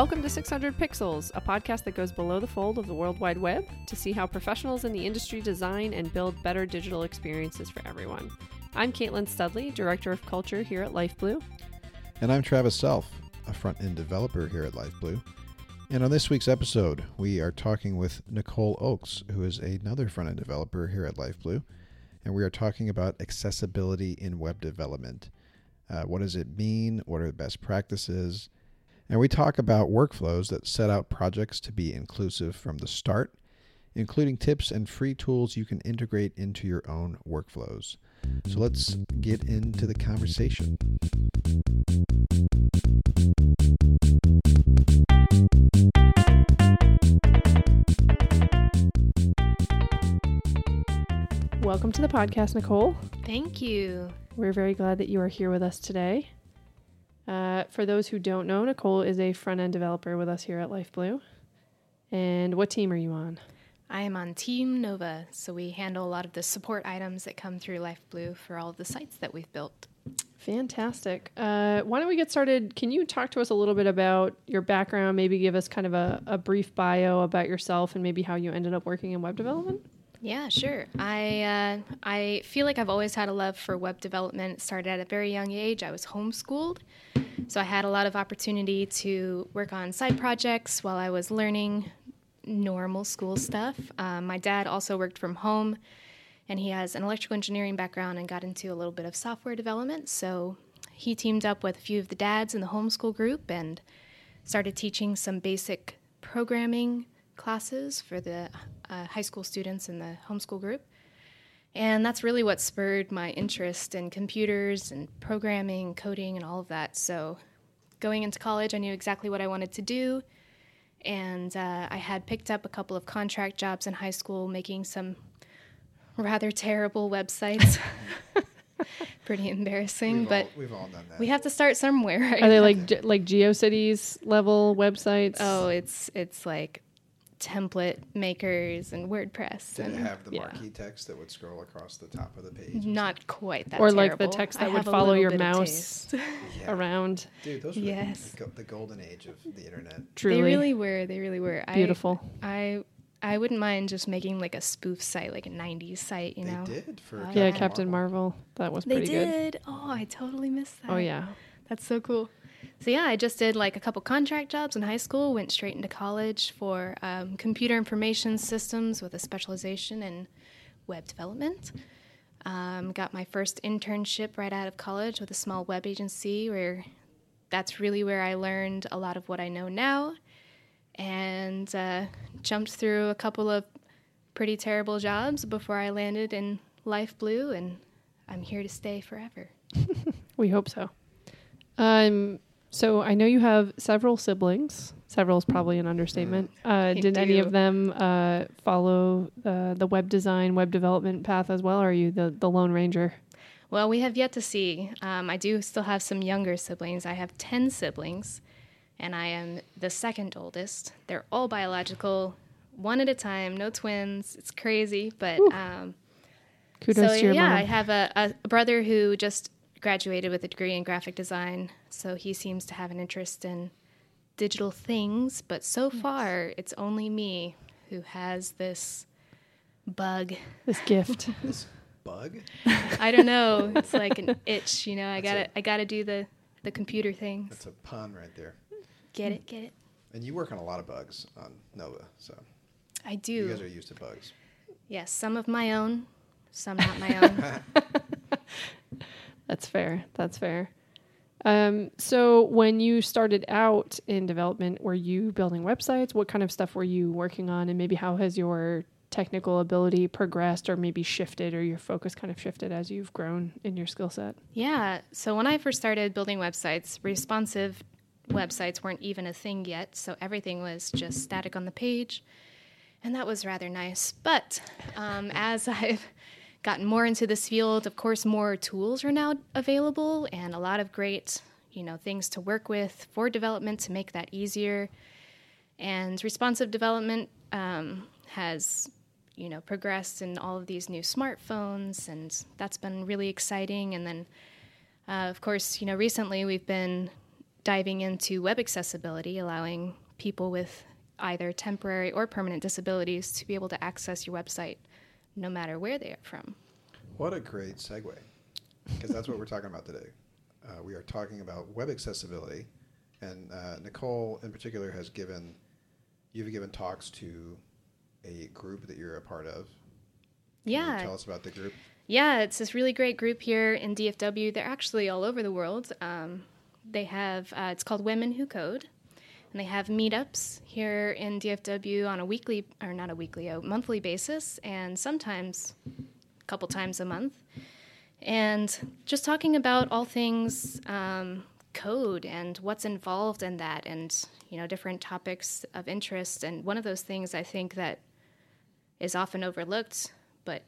Welcome to 600 Pixels, a podcast that goes below the fold of the World Wide Web to see how professionals in the industry design and build better digital experiences for everyone. I'm Caitlin Studley, Director of Culture here at LifeBlue. And I'm Travis Self, a front end developer here at LifeBlue. And on this week's episode, we are talking with Nicole Oakes, who is another front end developer here at LifeBlue. And we are talking about accessibility in web development. Uh, what does it mean? What are the best practices? And we talk about workflows that set out projects to be inclusive from the start, including tips and free tools you can integrate into your own workflows. So let's get into the conversation. Welcome to the podcast, Nicole. Thank you. We're very glad that you are here with us today. Uh, for those who don't know, Nicole is a front end developer with us here at LifeBlue. And what team are you on? I am on Team Nova, so we handle a lot of the support items that come through LifeBlue for all of the sites that we've built. Fantastic. Uh, why don't we get started? Can you talk to us a little bit about your background? Maybe give us kind of a, a brief bio about yourself and maybe how you ended up working in web development? Yeah, sure. I uh, I feel like I've always had a love for web development. It started at a very young age. I was homeschooled, so I had a lot of opportunity to work on side projects while I was learning normal school stuff. Um, my dad also worked from home, and he has an electrical engineering background and got into a little bit of software development. So he teamed up with a few of the dads in the homeschool group and started teaching some basic programming classes for the uh, high school students in the homeschool group. And that's really what spurred my interest in computers and programming, coding, and all of that. So, going into college, I knew exactly what I wanted to do. And uh, I had picked up a couple of contract jobs in high school making some rather terrible websites. Pretty embarrassing, We've but all, we've all done that. we have to start somewhere. Right? Are they like ge- like GeoCities level websites? Oh, it's it's like template makers and WordPress Did it and have the yeah. marquee text that would scroll across the top of the page? not quite that. Or like the terrible. text I that would follow your mouse. Yeah. around. Dude, those were Yes. the, the golden age of the internet. Truly They really were. They really were. beautiful. I, I I wouldn't mind just making like a spoof site, like a '90s site. You they know. did for Oh, yeah, Yeah. Captain Marvel. That was They pretty good. did. Oh, I totally missed that. Oh yeah. That's so cool. So yeah, I just did like a couple contract jobs in high school. Went straight into college for um, computer information systems with a specialization in web development. Um, got my first internship right out of college with a small web agency, where that's really where I learned a lot of what I know now, and uh, jumped through a couple of pretty terrible jobs before I landed in Life Blue, and I'm here to stay forever. We hope so. Um, so I know you have several siblings. Several is probably an understatement. Uh, did any of them uh, follow uh, the web design, web development path as well, or are you the, the Lone Ranger? Well, we have yet to see. Um, I do still have some younger siblings. I have 10 siblings, and I am the second oldest. They're all biological, one at a time, no twins. It's crazy, but um, Kudos so to your yeah, mom. I have a, a brother who just graduated with a degree in graphic design, so he seems to have an interest in digital things. But so far, it's only me who has this bug. this gift. This bug? I don't know. It's like an itch, you know. I gotta, it. I gotta do the the computer things. That's a pun right there. Get it, get it. And you work on a lot of bugs on Nova, so I do. you guys are used to bugs. Yes, some of my own, some not my own. That's fair. That's fair. Um, so when you started out in development, were you building websites? What kind of stuff were you working on, and maybe how has your technical ability progressed, or maybe shifted, or your focus kind of shifted as you've grown in your skill set? yeah. So when I first started building websites, responsive websites weren't even a thing yet. So everything was just static on the page, and that was rather nice. But um, as I've gotten more into this field, of course, more tools are now available, and a lot of great, you know, things to work with for development to make that easier. And responsive development um, has, you know, progressed in all of these new smartphones, and that's been really exciting. And then, uh, of course, you know, recently we've been diving into web accessibility, allowing people with either temporary or permanent disabilities to be able to access your website no matter where they are from. What a great segue, because that's what we're talking about today. Uh, we are talking about web accessibility, and uh, Nicole, in particular, has given you've given talks to a group that you're a part of. Can you Yeah. tell us about the group. Yeah, it's this really great group here in DFW. They're actually all over the world. Um, they have, uh, it's called Women Who Code. And they have meetups here in DFW on a weekly, or not a weekly, a monthly basis, and sometimes a couple times a month. And just talking about all things um, code and what's involved in that, and you know different topics of interest. And one of those things I think that is often overlooked, but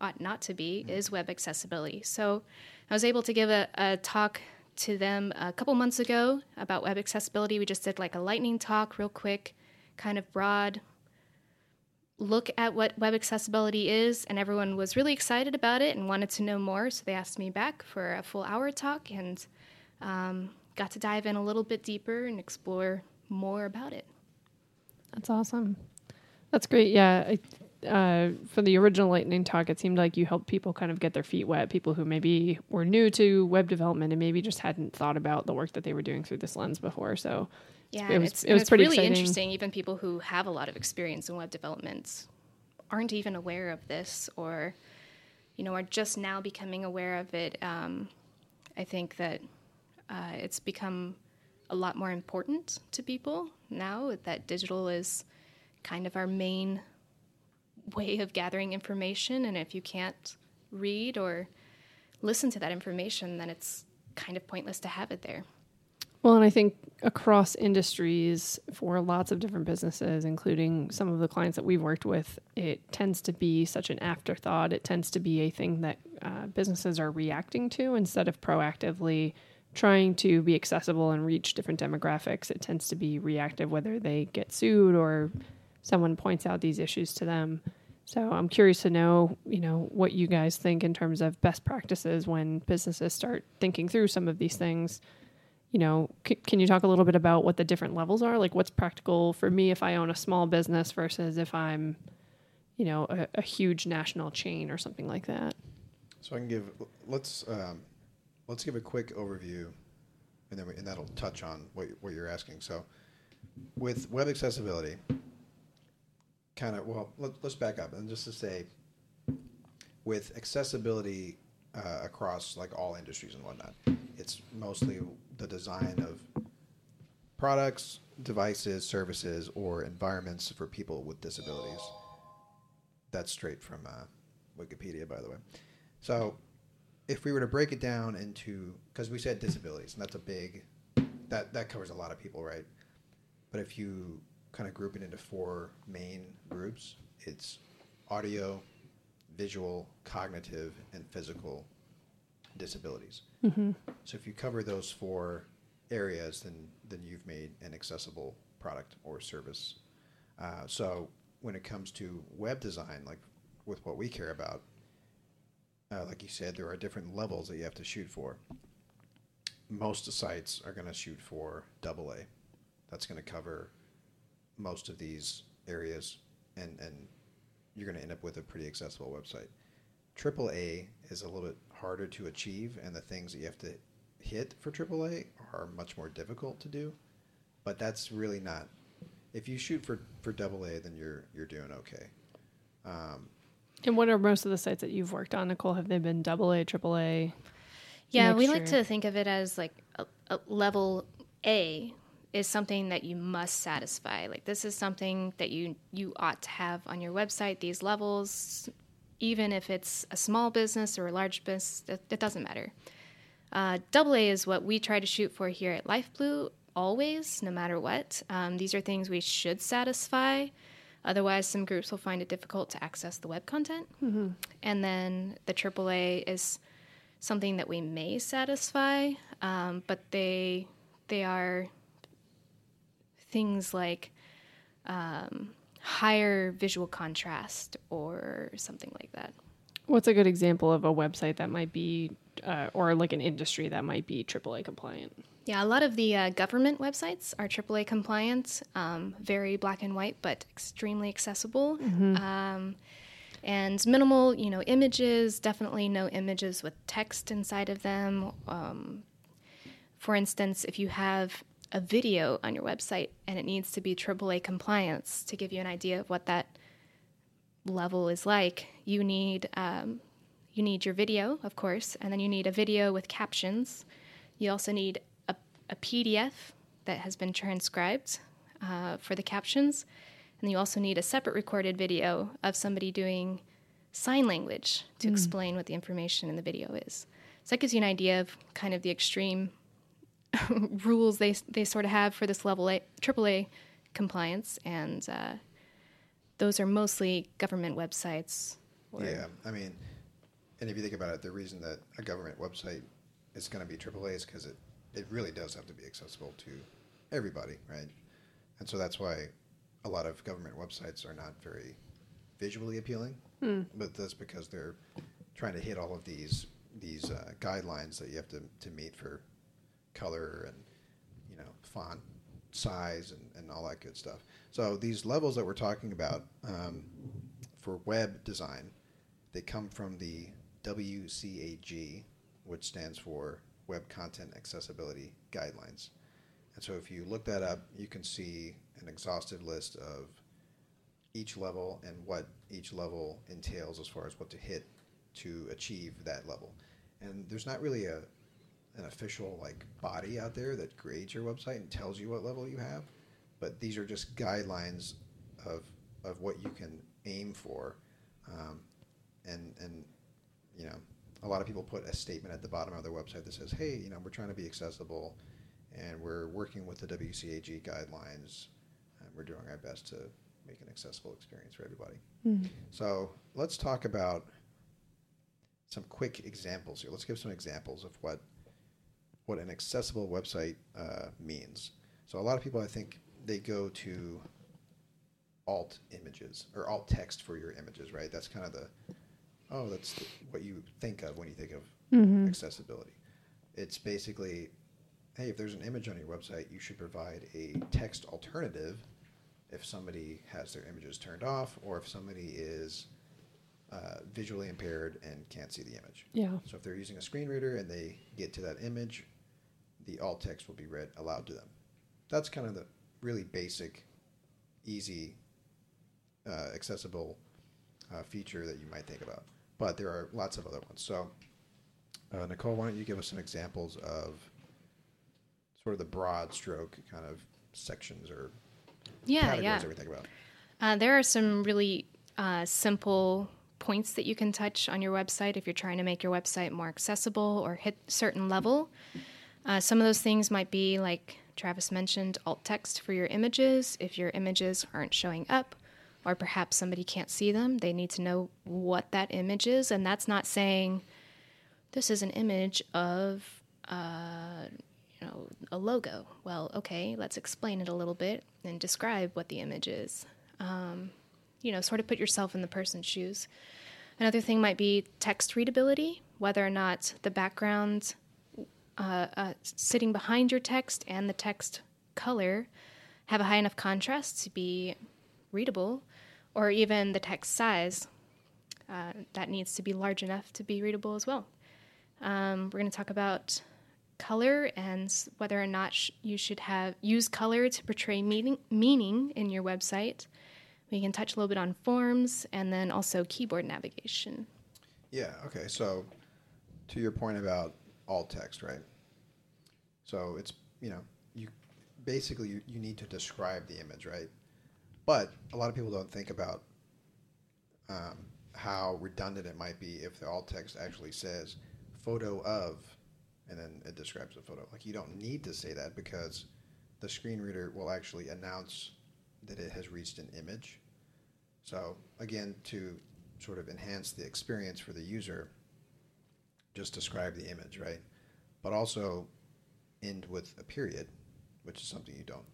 ought not to be is web accessibility. So I was able to give a, a talk to them a couple months ago about web accessibility. We just did like a lightning talk, real quick, kind of broad look at what web accessibility is, and everyone was really excited about it and wanted to know more. So they asked me back for a full hour talk and um, got to dive in a little bit deeper and explore more about it. That's awesome. That's great. Yeah. I, uh, for the original lightning talk, it seemed like you helped people kind of get their feet wet. People who maybe were new to web development and maybe just hadn't thought about the work that they were doing through this lens before. So Yeah, It was- it's, it was it's pretty really exciting. interesting. Even people who have a lot of experience in web development aren't even aware of this, or you know, are just now becoming aware of it. Um, I think that uh, it's become a lot more important to people now that digital is kind of our main way of gathering information, and if you can't read or listen to that information, then it's kind of pointless to have it there. Well, and I think across industries for lots of different businesses, including some of the clients that we've worked with, it tends to be such an afterthought. It tends to be a thing that uh, businesses are reacting to instead of proactively trying to be accessible and reach different demographics. It tends to be reactive, whether they get sued or someone points out these issues to them. So I'm curious to know, you know, what you guys think in terms of best practices when businesses start thinking through some of these things you know, c- can you talk a little bit about what the different levels are? Like, what's practical for me if I own a small business versus if I'm, you know, a, a huge national chain or something like that? So I can give let's um, let's give a quick overview, and then we, and that'll touch on what what you're asking. So with web accessibility, kind of well, let, let's back up and just to say, with accessibility uh, across like all industries and whatnot, it's mostly the design of products, devices, services, or environments for people with disabilities. That's straight from uh, Wikipedia, by the way. So, if we were to break it down into, because we said disabilities, and that's a big, that that covers a lot of people, right? But if you kind of group it into four main groups, it's audio, visual, cognitive, and physical disabilities. So if you cover those four areas, then then you've made an accessible product or service. Uh, so when it comes to web design, like with what we care about, uh, like you said, there are different levels that you have to shoot for. Most sites are going to shoot for double A. That's going to cover most of these areas, and and you're going to end up with a pretty accessible website. Triple A is a little bit harder to achieve, and the things that you have to hit for AAA are much more difficult to do. But that's really not. If you shoot for for double A, then you're you're doing okay. Um, And what are most of the sites that you've worked on, Nicole? Have they been double A, triple A? Yeah, we like to think of it as like a, a level A is something that you must satisfy. Like this is something that you you ought to have on your website. These levels, even if it's a small business or a large business, it, it doesn't matter. Uh, double A is what we try to shoot for here at LifeBlue always, no matter what. Um, these are things we should satisfy. Otherwise, some groups will find it difficult to access the web content. And then the AAA is something that we may satisfy, um, but they they are things like um, higher visual contrast or something like that. What's a good example of a website that might be, uh, or like an industry that might be AAA compliant? Yeah, a lot of the uh, government websites are AAA compliant, um, very black and white, but extremely accessible. Um, and minimal, you know, images, definitely no images with text inside of them. Um, for instance, if you have a video on your website and it needs to be AAA compliance to give you an idea of what that level is like, you need um, you need your video, of course, and then you need a video with captions. You also need a, a PDF that has been transcribed uh, for the captions, and you also need a separate recorded video of somebody doing sign language to explain what the information in the video is. So that gives you an idea of kind of the extreme rules they they sort of have for this level A, AAA compliance, and uh, those are mostly government websites. or- Yeah, I mean, and if you think about it, the reason that a government website is going to be AAA is because it, it really does have to be accessible to everybody, right? And so that's why a lot of government websites are not very visually appealing, but that's because they're trying to hit all of these these uh, guidelines that you have to, to meet for color and you know font size and, and all that good stuff. So these levels that we're talking about um, for web design, they come from the WCAG, which stands for Web Content Accessibility Guidelines. And so if you look that up, you can see an exhaustive list of each level and what each level entails as far as what to hit to achieve that level. And there's not really a an official like body out there that grades your website and tells you what level you have, but these are just guidelines of of what you can aim for, um, and and you know a lot of people put a statement at the bottom of their website that says, hey, you know, we're trying to be accessible, and we're working with the WCAG guidelines, and we're doing our best to make an accessible experience for everybody. So let's talk about some quick examples here. Let's give some examples of what what an accessible website uh, means. So a lot of people, I think, they go to alt images or alt text for your images, right? That's kind of the oh, that's the, what you think of when you think of accessibility. It's basically, hey, if there's an image on your website, you should provide a text alternative if somebody has their images turned off or if somebody is uh, visually impaired and can't see the image. Yeah. So if they're using a screen reader and they get to that image, the alt text will be read aloud to them. That's kind of the really basic, easy, uh, accessible uh, feature that you might think about. But there are lots of other ones. So, uh, Nicole, why don't you give us some examples of sort of the broad stroke kind of sections or Yeah, categories yeah. that we think about? Uh, there are some really uh, simple points that you can touch on your website if you're trying to make your website more accessible or hit a certain level. Uh, some of those things might be like Travis mentioned alt text for your images. If your images aren't showing up, or perhaps somebody can't see them, they need to know what that image is. And that's not saying this is an image of uh, you know a logo. Well, okay, let's explain it a little bit and describe what the image is. Um, you know, sort of put yourself in the person's shoes. Another thing might be text readability, whether or not the background uh, uh, sitting behind your text and the text color have a high enough contrast to be readable, or even the text size uh, that needs to be large enough to be readable as well. Um, we're going to talk about color and whether or not sh- you should have use color to portray meaning, meaning in your website. We can touch a little bit on forms and then also keyboard navigation. Yeah. Okay. So, to your point about alt text, right? So it's you know you basically you, you need to describe the image, right? But a lot of people don't think about um, how redundant it might be if the alt text actually says photo of, and then it describes the photo. Like you don't need to say that because the screen reader will actually announce that it has reached an image. So again, to sort of enhance the experience for the user, just describe the image, right? But also end with a period, which is something you don't.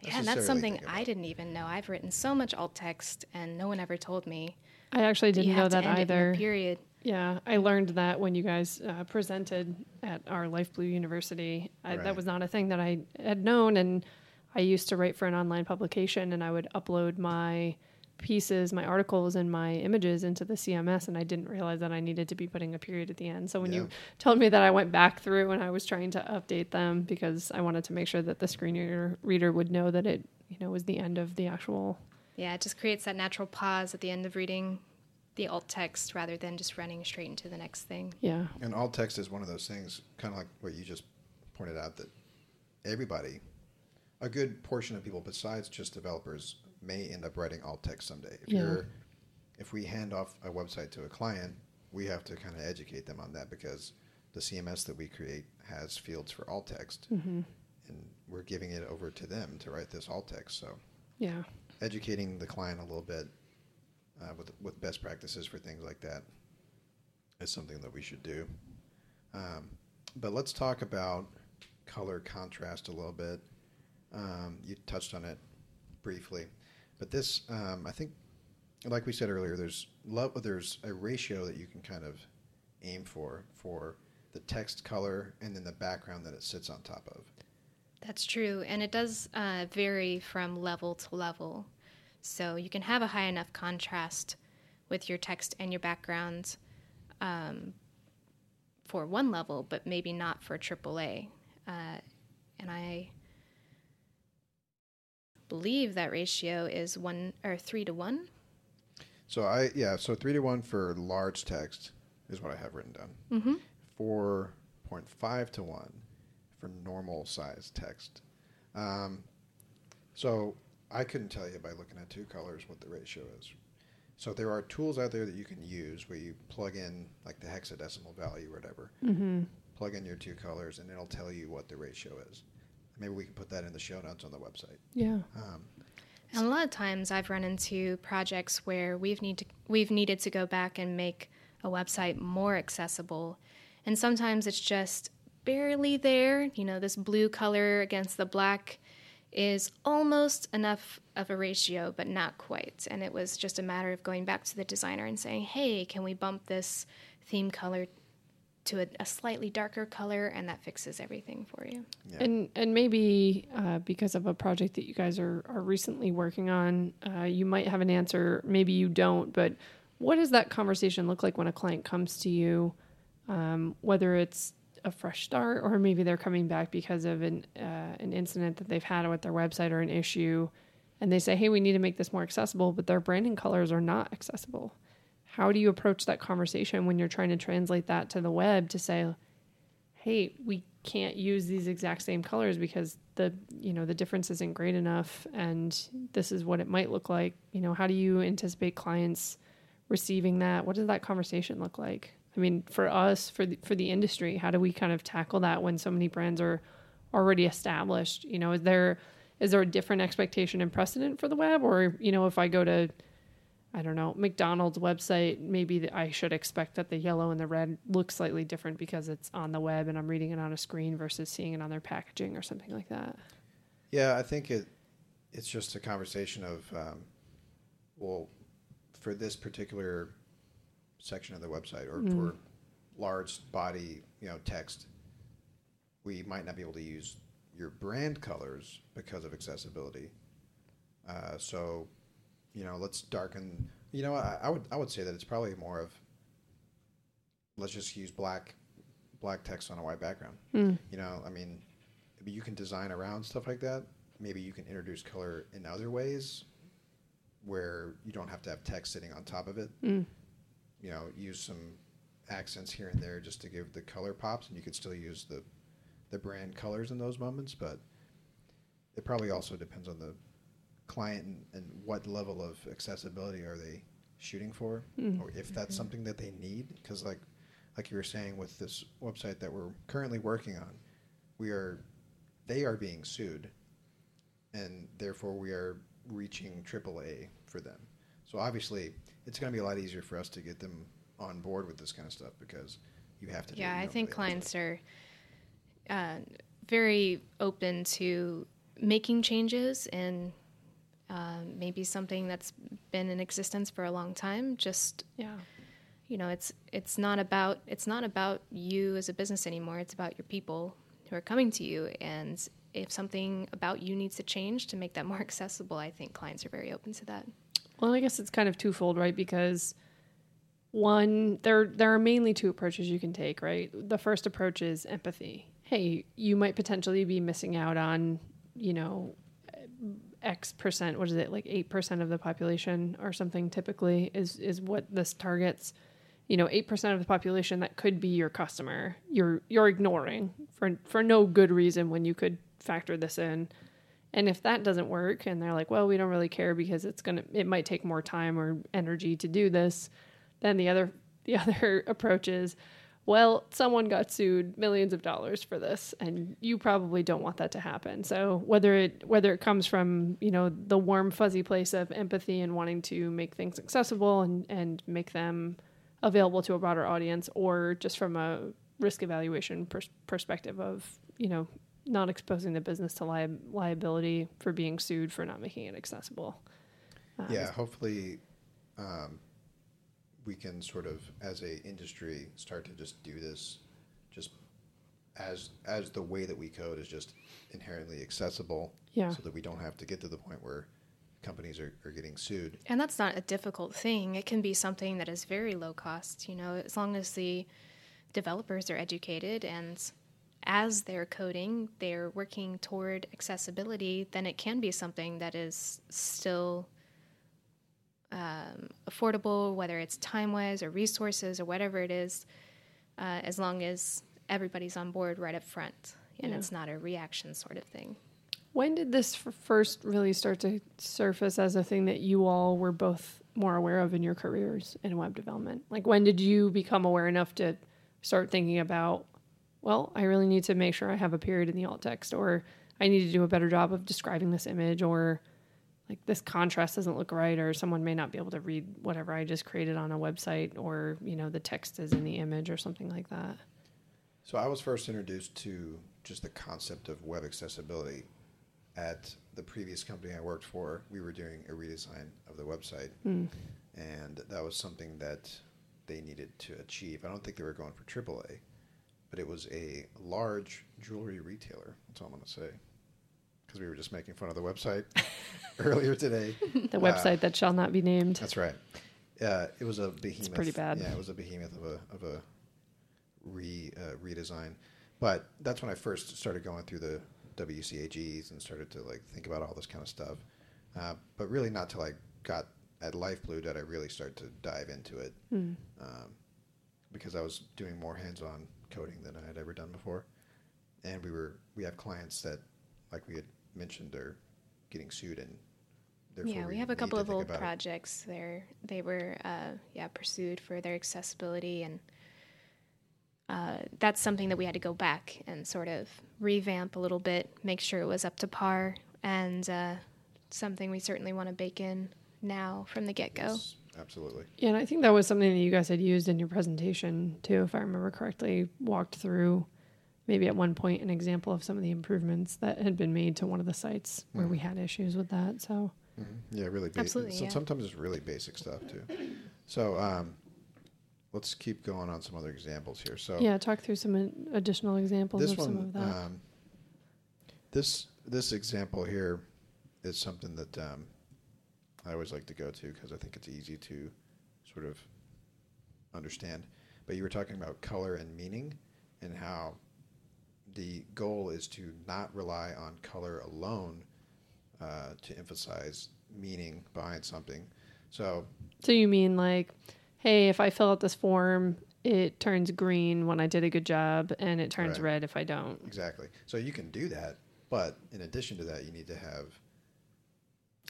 Yeah, and that's something think I didn't even know. I've written so much alt text and no one ever told me I actually didn't you know have to that end it in a either. period. Yeah, I learned that when you guys uh, presented at our Life Blue University. I, Right. That was not a thing that I had known, and I used to write for an online publication, and I would upload my pieces, my articles, and my images into the CMS, and I didn't realize that I needed to be putting a period at the end. So when you told me that, I went back through and I was trying to update them because I wanted to make sure that the screen reader, reader would know that it, you know, was the end of the actual. Yeah, it just creates that natural pause at the end of reading the alt text rather than just running straight into the next thing. Yeah. And alt text is one of those things, kind of like what you just pointed out, that everybody, a good portion of people besides just developers, may end up writing alt text someday. If Yeah. you're, if we hand off a website to a client, we have to kind of educate them on that because the CMS that we create has fields for alt text, hmm and we're giving it over to them to write this alt text. So Yeah. educating the client a little bit uh, with with best practices for things like that is something that we should do. Um, but let's talk about color contrast a little bit. Um, you touched on it briefly, but this um, I think, like we said earlier, there's lo- there's a ratio that you can kind of aim for for the text color and then the background that it sits on top of. That's true, and it does uh, vary from level to level. So you can have a high enough contrast with your text and your background um, for one level, but maybe not for AAA. Uh, and I believe that ratio is one or three to one. So I yeah, so three to one for large text is what I have written down. Mm-hmm. Four point five to one for normal size text. Um, so I couldn't tell you by looking at two colors what the ratio is. So there are tools out there that you can use where you plug in like the hexadecimal value or whatever. Mm-hmm. Plug in your two colors and it'll tell you what the ratio is. Maybe we can put that in the show notes on the website. Yeah. Um, And a lot of times I've run into projects where we've need to we've needed to go back and make a website more accessible. And sometimes it's just barely there. You know, this blue color against the black is almost enough of a ratio, but not quite. And it was just a matter of going back to the designer and saying, hey, can we bump this theme color to a, a slightly darker color? And that fixes everything for you. yeah. And and maybe uh, because of a project that you guys are are recently working on, uh, you might have an answer. Maybe you don't. But what does that conversation look like when a client comes to you? Um, whether it's a fresh start or maybe they're coming back because of an uh, an incident that they've had with their website or an issue, and they say, "Hey, we need to make this more accessible," but their branding colors are not accessible. How do you approach that conversation when you're trying to translate that to the web to say, hey, we can't use these exact same colors because the you know the difference isn't great enough and this is what it might look like. You know how do you anticipate clients receiving that? What does that conversation look like? I mean for us for the, for the industry how do we kind of tackle that when so many brands are already established? You know is there is there a different expectation and precedent for the web? Or you know if i go to I don't know, McDonald's website, maybe I should expect that the yellow and the red look slightly different because it's on the web and I'm reading it on a screen versus seeing it on their packaging or something like that. Yeah, I think it it's just a conversation of um, well, for this particular section of the website or Mm. for large body, you know, text, we might not be able to use your brand colors because of accessibility. Uh, so, you know, let's darken. You know, I, I would I would say that it's probably more of let's just use black black text on a white background. Mm. You know, I mean, you can design around stuff like that. Maybe you can introduce color in other ways where you don't have to have text sitting on top of it. Mm. You know, use some accents here and there just to give the color pops, and you could still use the the brand colors in those moments. But it probably also depends on the client and, and what level of accessibility are they shooting for, Mm. or if that's something that they need. Because like like you were saying with this website that we're currently working on, we are they are being sued, and therefore we are reaching AAA for them. So obviously, it's going to be a lot easier for us to get them on board with this kind of stuff because you have to. do, Yeah, I think clients are uh, very open to making changes and uh, maybe something that's been in existence for a long time. Just Yeah. you know, it's it's not about it's not about you as a business anymore. It's about your people who are coming to you and if something about you needs to change to make that more accessible, I think clients are very open to that. Well, I guess it's kind of twofold, right? Because one, there there are mainly two approaches you can take, right? The first approach is empathy. Hey, you might potentially be missing out on, you know, X percent. What is it like? Eight percent of the population or something. Typically, is is what this targets. You know, eight percent of the population that could be your customer. You're you're ignoring for for no good reason when you could factor this in. And if that doesn't work and they're like, well, we don't really care because it's going to it might take more time or energy to do this, then the other the other approach is, well, someone got sued millions of dollars for this and you probably don't want that to happen. So whether it whether it comes from, you know, the warm fuzzy place of empathy and wanting to make things accessible and and make them available to a broader audience or just from a risk evaluation pers- perspective of, you know, not exposing the business to li- liability for being sued for not making it accessible. Um, yeah, hopefully um, we can sort of, as a industry, start to just do this, just as as the way that we code is just inherently accessible, yeah. so that we don't have to get to the point where companies are, are getting sued. And that's not a difficult thing. It can be something that is very low cost, you know, as long as the developers are educated and as they're coding, they're working toward accessibility, then it can be something that is still um, affordable, whether it's time wise or resources or whatever it is, uh, as long as everybody's on board right up front and yeah. it's not a reaction sort of thing. When did this f- first really start to surface as a thing that you all were both more aware of in your careers in web development? Like, when did you become aware enough to start thinking about well, I really need to make sure I have a period in the alt text, or I need to do a better job of describing this image, or like this contrast doesn't look right, or someone may not be able to read whatever I just created on a website, or you know the text is in the image or something like that. So I was first introduced to just the concept of web accessibility at the previous company I worked for. We were doing a redesign of the website, mm. and that was something that they needed to achieve. I don't think they were going for AAA but it was a large jewelry retailer. That's all I'm going to say. Because we were just making fun of the website earlier today. The uh, website that shall not be named. That's right. Uh, it was a behemoth. It's pretty bad. Yeah, it was a behemoth of a of a re uh, redesign. But that's when I first started going through the WCAGs and started to like think about all this kind of stuff. Uh, but really, not till I got at LifeBlue did I really start to dive into it. Mm. Um, because I was doing more hands-on coding than I had ever done before. And we were we have clients that, like we had mentioned, they're getting sued and. Yeah, we, we have a couple of old projects there. They were uh, yeah pursued for their accessibility and. Uh, that's something that we had to go back and sort of revamp a little bit, make sure it was up to par, and uh, something we certainly want to bake in now from the get go. Yes, absolutely. Yeah, and I think that was something that you guys had used in your presentation too, if I remember correctly. Walked through maybe at one point an example of some of the improvements that had been made to one of the sites where we mm-hmm. had issues with that. So mm-hmm. yeah, really. Ba- Absolutely. So yeah. sometimes it's really basic stuff too. So um, let's keep going on some other examples here. So yeah, talk through some additional examples this of one, some of that. Um, this this example here is something that um, I always like to go to because I think it's easy to sort of understand. But you were talking about color and meaning and how the goal is to not rely on color alone uh, to emphasize meaning behind something. So, so you mean like, hey, if I fill out this form, it turns green when I did a good job, and it turns right. red if I don't. Exactly. So you can do that, but in addition to that, you need to have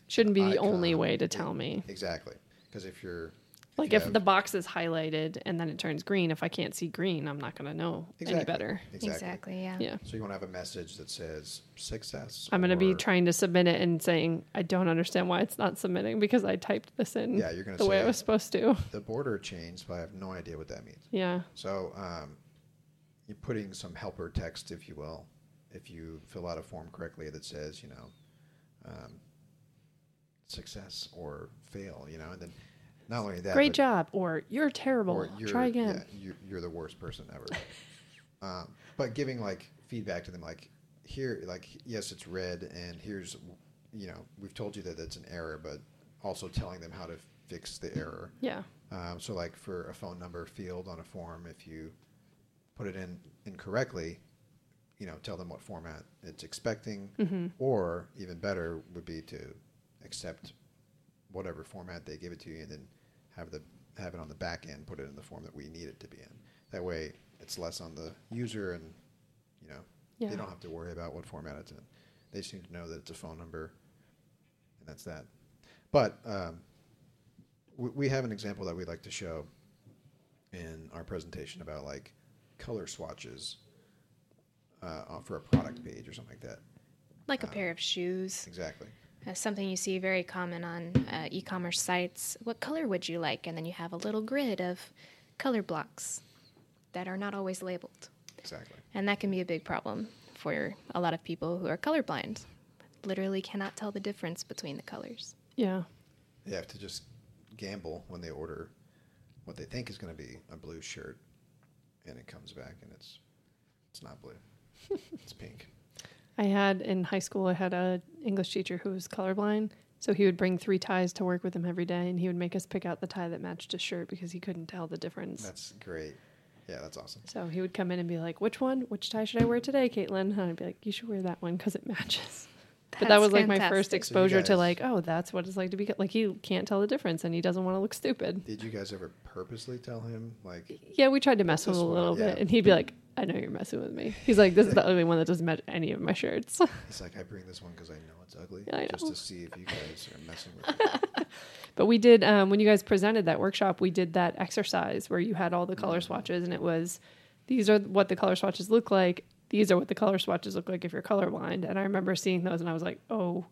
shouldn't be the only way to tell me. Exactly. Because if you're like if, if the box is highlighted and then it turns green, if I can't see green, I'm not going to know exactly. any better. Exactly. exactly. Yeah. Yeah. So you want to have a message that says success. I'm going to be trying to submit it and saying I don't understand why it's not submitting because I typed this in. Yeah, you're going to the way I was supposed to. The border changed, but I have no idea what that means. Yeah. So um, you're putting some helper text, if you will, if you fill out a form correctly that says, you know. Um, success or fail, you know, and then not only that, great job, or you're terrible. or you're, Try again. Yeah, you're, you're the worst person ever. um, but giving like feedback to them, like here, like yes, it's red, and here's, you know, we've told you that it's an error, but also telling them how to fix the error. Yeah. Um, so like for a phone number field on a form, if you put it in incorrectly, you know, tell them what format it's expecting, Mm-hmm. or even better would be to accept whatever format they give it to you, and then have the have it on the back end, put it in the form that we need it to be in. That way, it's less on the user, and you know, Yeah. they don't have to worry about what format it's in. They just need to know that it's a phone number, and that's that. But um, we, we have an example that we'd like to show in our presentation about like color swatches uh, uh, for a product page or something like that. Like a pair of shoes. Exactly. Uh, something you see very common on uh, e-commerce sites. What color would you like? And then you have a little grid of color blocks that are not always labeled. Exactly. And that can be a big problem for a lot of people who are colorblind. Literally cannot tell the difference between the colors. Yeah. They have to just gamble when they order what they think is going to be a blue shirt, and it comes back and it's it's not blue. it's pink. I had in high school, I had a English teacher who was colorblind. So he would bring three ties to work with him every day, and he would make us pick out the tie that matched his shirt because he couldn't tell the difference. That's great. Yeah, that's awesome. so he would come in and be like, "Which one? Which tie should I wear today, Caitlin?" And I'd be like, "You should wear that one because it matches." but that That's was like my first fantastic. exposure to guys- like, oh, that's what it's like to be co-" like he can't tell the difference, and he doesn't want to look stupid. Did you guys ever purposely tell him like Yeah, we tried to mess with him a one, little bit, yeah. and he'd be like, "I know you're messing with me." He's like, "This is the only one that doesn't match any of my shirts." He's like, I bring this one because I know it's ugly, I just to see if you guys are messing with me. But we did um, when you guys presented that workshop. We did that exercise where you had all the color swatches, and it was these are what the color swatches look like. These are what the color swatches look like if you're colorblind. And I remember seeing those, and I was like, "Oh,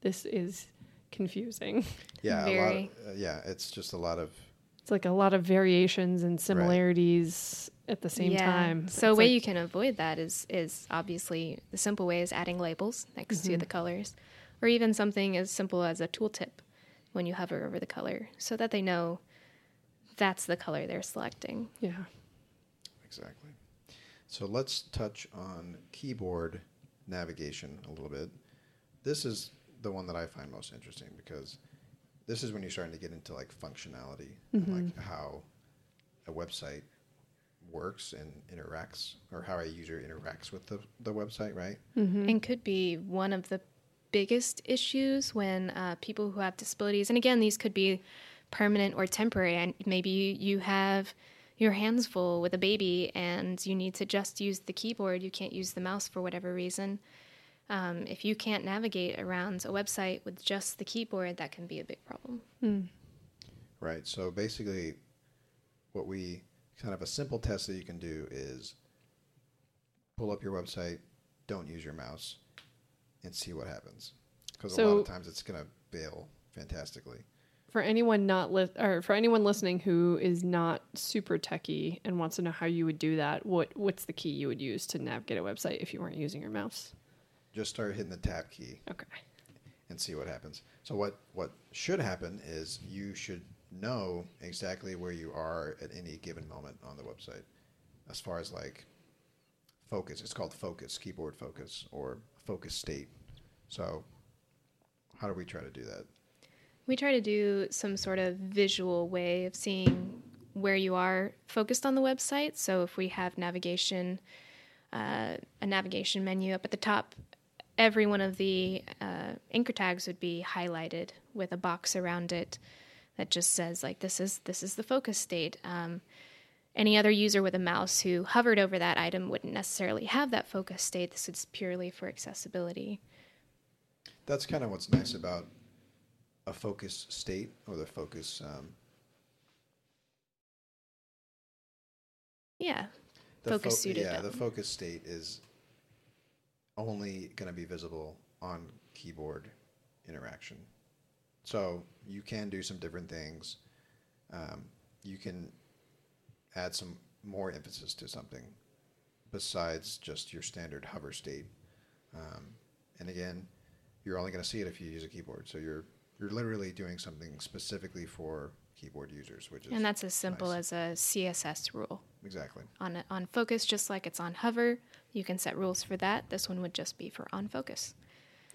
this is confusing." Yeah, a lot. Of, uh, yeah, it's just a lot of It's like a lot of variations and similarities at the same time. So a way like- you can avoid that is is obviously the simple way is adding labels next Mm-hmm. to the colors, or even something as simple as a tooltip when you hover over the color, so that they know that's the color they're selecting. yeah, exactly. So let's touch on keyboard navigation a little bit. This is the one that I find most interesting because this is when you're starting to get into like functionality and like how a website works and interacts or how a user interacts with the, the website, right? and could be one of the biggest issues when uh, people who have disabilities, and again, these could be permanent or temporary, and maybe you have your hands full with a baby and you need to just use the keyboard, you can't use the mouse for whatever reason. Um, if you can't navigate around a website with just the keyboard, that can be a big problem. Right. So basically, what we kind of a simple test that you can do is pull up your website, don't use your mouse, and see what happens. Because a lot of times it's going to bail fantastically. for anyone not li- or for anyone listening who is not super techie and wants to know how you would do that, what what's the key you would use to navigate a website if you weren't using your mouse? Just start hitting the tab key Okay. and see what happens. So what what should happen is you should know exactly where you are at any given moment on the website, as far as like focus. It's called focus, keyboard focus, or focus state. So how do we try to do that? We try to do some sort of visual way of seeing where you are focused on the website. So if we have navigation, uh, a navigation menu up at the top, every one of the uh, anchor tags would be highlighted with a box around it that just says like this is this is the focus state. Um, any other user with a mouse who hovered over that item wouldn't necessarily have that focus state. This is purely for accessibility. That's kind of what's nice about a focus state or the focus. Um, Yeah, the Focus suited Yeah, the focus state is only going to be visible on keyboard interaction. So you can do some different things. Um, you can add some more emphasis to something besides just your standard hover state. Um, and again, you're only going to see it if you use a keyboard. So you're you're literally doing something specifically for keyboard users, which is And that's as simple nice. as a CSS rule. exactly. On, on focus, just like it's on hover, you can set rules for that. This one would just be for on focus.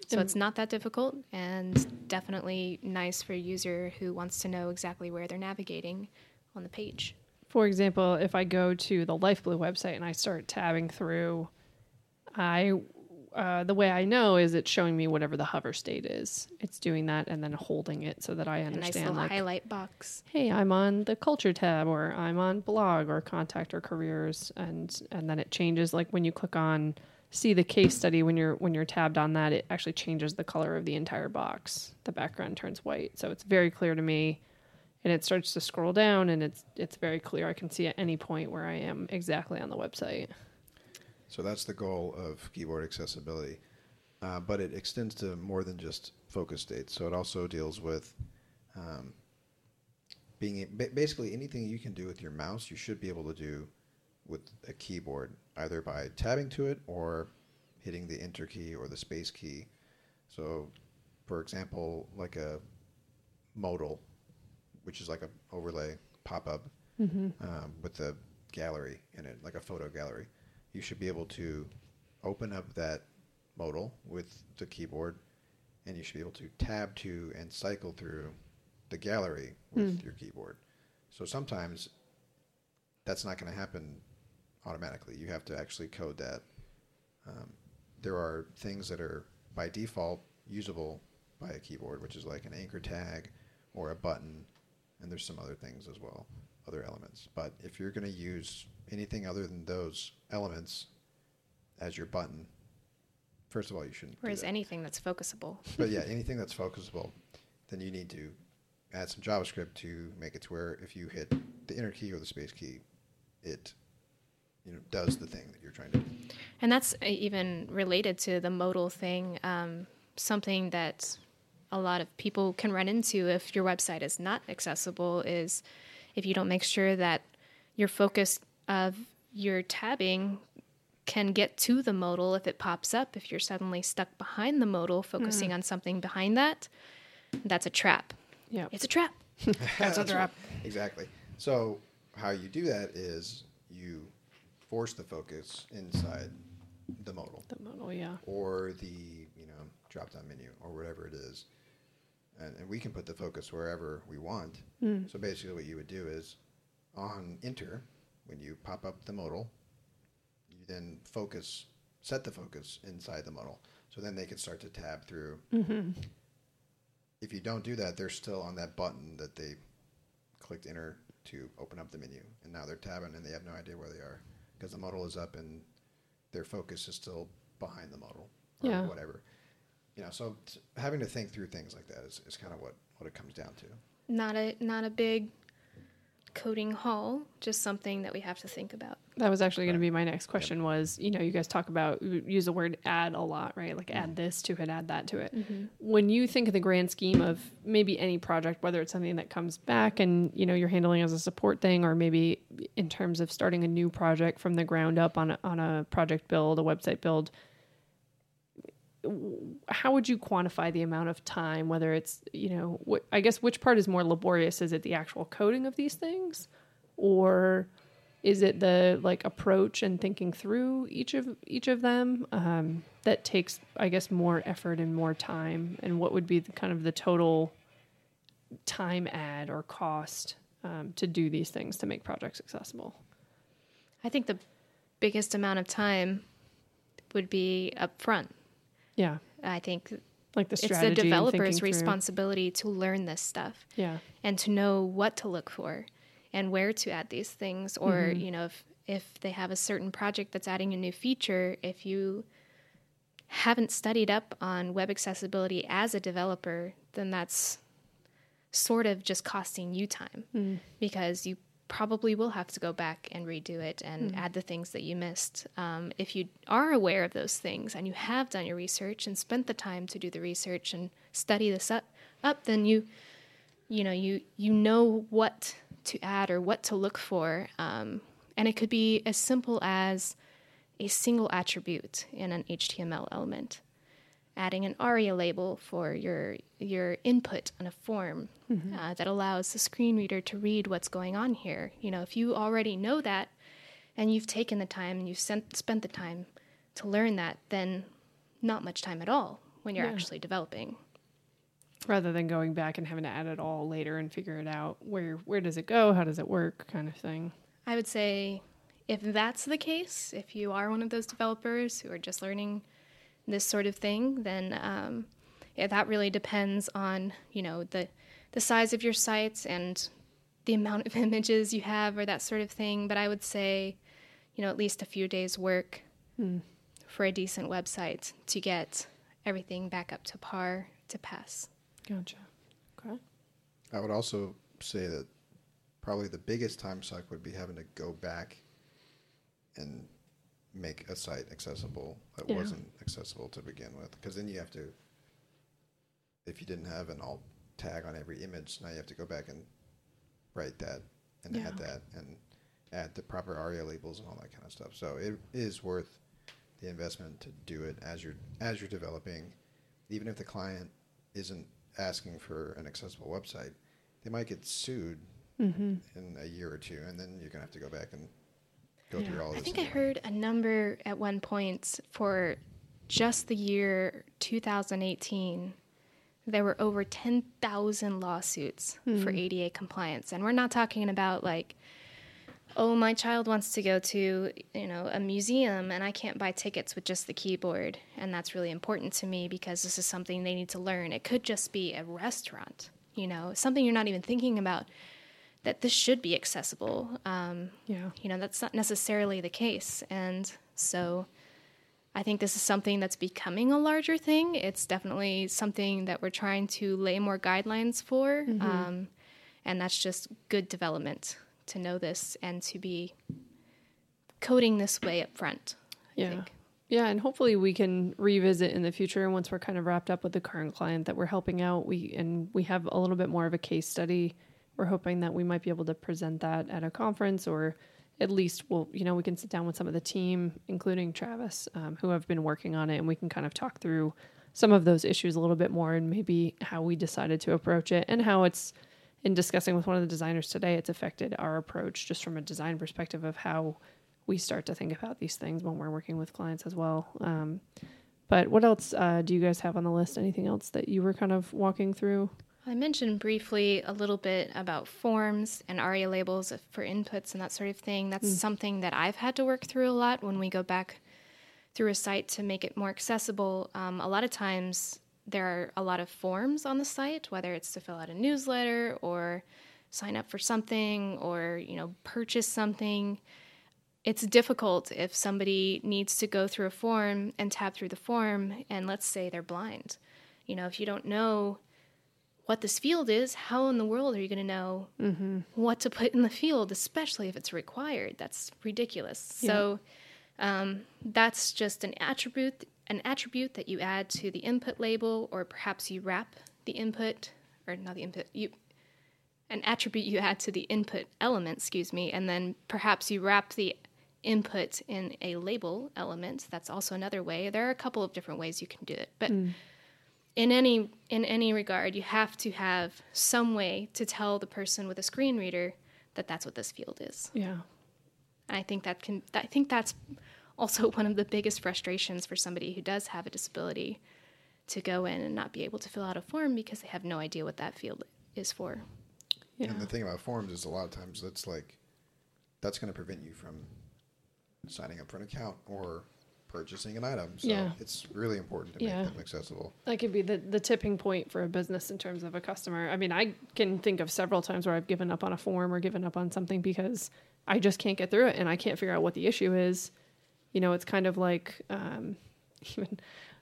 So it's not that difficult and definitely nice for a user who wants to know exactly where they're navigating on the page. For example, if I go to the LifeBlue website and I start tabbing through, I uh, the way I know is it's showing me whatever the hover state is. It's doing that and then holding it so that I A nice understand little like, highlight box. hey, I'm on the culture tab or I'm on blog or contact or careers and and then it changes like when you click on see the case study when you're when you're tabbed on that it actually changes the color of the entire box. The background turns white. So it's very clear to me and it starts to scroll down and it's it's very clear I can see at any point where I am exactly on the website. So that's the goal of keyboard accessibility. Uh, but it extends to more than just focus states. So it also deals with um, being ba- basically anything you can do with your mouse, you should be able to do with a keyboard, either by tabbing to it or hitting the enter key or the space key. So, for example, like a modal, which is like a overlay pop up um, with a gallery in it, like a photo gallery. You should be able to open up that modal with the keyboard, and you should be able to tab to and cycle through the gallery with your keyboard. So sometimes that's not going to happen automatically. You have to actually code that. Um, there are things that are by default usable by a keyboard, which is like an anchor tag or a button, and there's some other things as well, other elements. But if you're going to use anything other than those elements as your button, first of all, you shouldn't. Whereas that. anything that's focusable. But yeah, anything that's focusable, then you need to add some JavaScript to make it to where if you hit the enter key or the space key, it you know does the thing that you're trying to do. And that's uh, even related to the modal thing. Um, something that a lot of people can run into if your website is not accessible is if you don't make sure that your focus of your tabbing can get to the modal if it pops up. If you're suddenly stuck behind the modal, focusing on something behind that, that's a trap. Yeah. It's a trap. That's a trap. Exactly. So how you do that is you force the focus inside the modal The modal, yeah. or the you know drop down menu or whatever it is, and, and we can put the focus wherever we want. Mm. So basically, what you would do is on enter when you pop up the modal, you then focus set the focus inside the modal. So then they can start to tab through. Mm-hmm. If you don't do that, they're still on that button that they clicked enter to open up the menu, and now they're tabbing and they have no idea where they are because the modal is up and their focus is still behind the modal or Yeah. whatever. You know, so t- having to think through things like that is, is kind of what, what it comes down to. Not a not a big coding haul, just something that we have to think about. That was actually going to be my next question. Was you know you guys talk about use the word add a lot, right? Like add mm-hmm. this to it, add that to it. Mm-hmm. When you think of the grand scheme of maybe any project, whether it's something that comes back and you know you're handling as a support thing, or maybe in terms of starting a new project from the ground up on a, on a project build, a website build, how would you quantify the amount of time? Whether it's you know, wh- I guess which part is more laborious? Is it the actual coding of these things, or is it the like approach and thinking through each of each of them um, that takes i guess more effort and more time? And what would be the kind of the total time add or cost um, to do these things to make projects accessible? I think the biggest amount of time would be up front. yeah. I think like the it's the developer's through. responsibility to learn this stuff yeah. and to know what to look for and where to add these things or Mm-hmm. you know if if they have a certain project that's adding a new feature if you haven't studied up on web accessibility as a developer then that's sort of just costing you time Mm. because you probably will have to go back and redo it and Mm. add the things that you missed. Um, if you are aware of those things and you have done your research and spent the time to do the research and study this up, up then you, you know, you you know what to add or what to look for, um, and it could be as simple as a single attribute in an HTML element. adding an ARIA label for your your input on a form uh, that allows the screen reader to read what's going on here. You know, if you already know that and you've taken the time and you've sent, spent the time to learn that, then not much time at all when you're Yeah. actually developing. Rather than going back and having to add it all later and figure it out where where does it go how does it work kind of thing I would say if that's the case, if you are one of those developers who are just learning this sort of thing, then um, yeah, that really depends on you know the the size of your sites and the amount of images you have or that sort of thing. But I would say, you know, at least a few days work for a decent website to get everything back up to par to pass. Gotcha okay I would also say that probably the biggest time suck would be having to go back and make a site accessible that Yeah. wasn't accessible to begin with. Because then you have to, if you didn't have an alt tag on every image, now you have to go back and write that and add that and add the proper ARIA labels and all that kind of stuff. So it is worth the investment to do it as you're as you're developing, even if the client isn't asking for an accessible website, they might get sued mm-hmm. in a year or two, and then you're gonna have to go back and go Yeah. through all this. I this. think I heard a number at one point for just the year 2018. There were over 10,000 lawsuits for ADA compliance. And we're not talking about like, oh, my child wants to go to, you know, a museum and I can't buy tickets with just the keyboard. And that's really important to me because this is something they need to learn. It could just be a restaurant, you know, something you're not even thinking about that this should be accessible. Um, yeah you know that's not necessarily the case and so i think this is something that's becoming a larger thing it's definitely something that we're trying to lay more guidelines for um, and that's just good development to know this and to be coding this way up front I Yeah. think. Yeah, and hopefully we can revisit in the future once we're kind of wrapped up with the current client that we're helping out. We and we have a little bit more of a case study. We're hoping that we might be able to present that at a conference or at least we'll you know we can sit down with some of the team, including Travis, um, who have been working on it, and we can kind of talk through some of those issues a little bit more and maybe how we decided to approach it and how it's in discussing with one of the designers today, it's affected our approach just from a design perspective of how we start to think about these things when we're working with clients as well. Um, but what else uh, do you guys have on the list? Anything else that you were kind of walking through? I mentioned briefly a little bit about forms and ARIA labels for inputs and that sort of thing. That's something that I've had to work through a lot when we go back through a site to make it more accessible. Um, a lot of times there are a lot of forms on the site, whether it's to fill out a newsletter or sign up for something or you know purchase something. It's difficult if somebody needs to go through a form and tab through the form, and let's say they're blind. You know, if you don't know what this field is, how in the world are you going to know what to put in the field, especially if it's required? That's ridiculous. So um, that's just an attribute, an attribute that you add to the input label, or perhaps you wrap the input, or not the input, you an attribute you add to the input element, excuse me, and then perhaps you wrap the input in a label element. That's also another way. There are a couple of different ways you can do it, but mm. in any in any regard, you have to have some way to tell the person with a screen reader that that's what this field is. Yeah. And I think that can I think that's also one of the biggest frustrations for somebody who does have a disability to go in and not be able to fill out a form because they have no idea what that field is for. Yeah. And the thing about forms is a lot of times that's like that's going to prevent you from signing up for an account or purchasing an item. So Yeah. it's really important to Yeah. make them accessible. That could be the, the tipping point for a business in terms of a customer. I mean, I can think of several times where I've given up on a form or given up on something because I just can't get through it and I can't figure out what the issue is. You know, it's kind of like um, even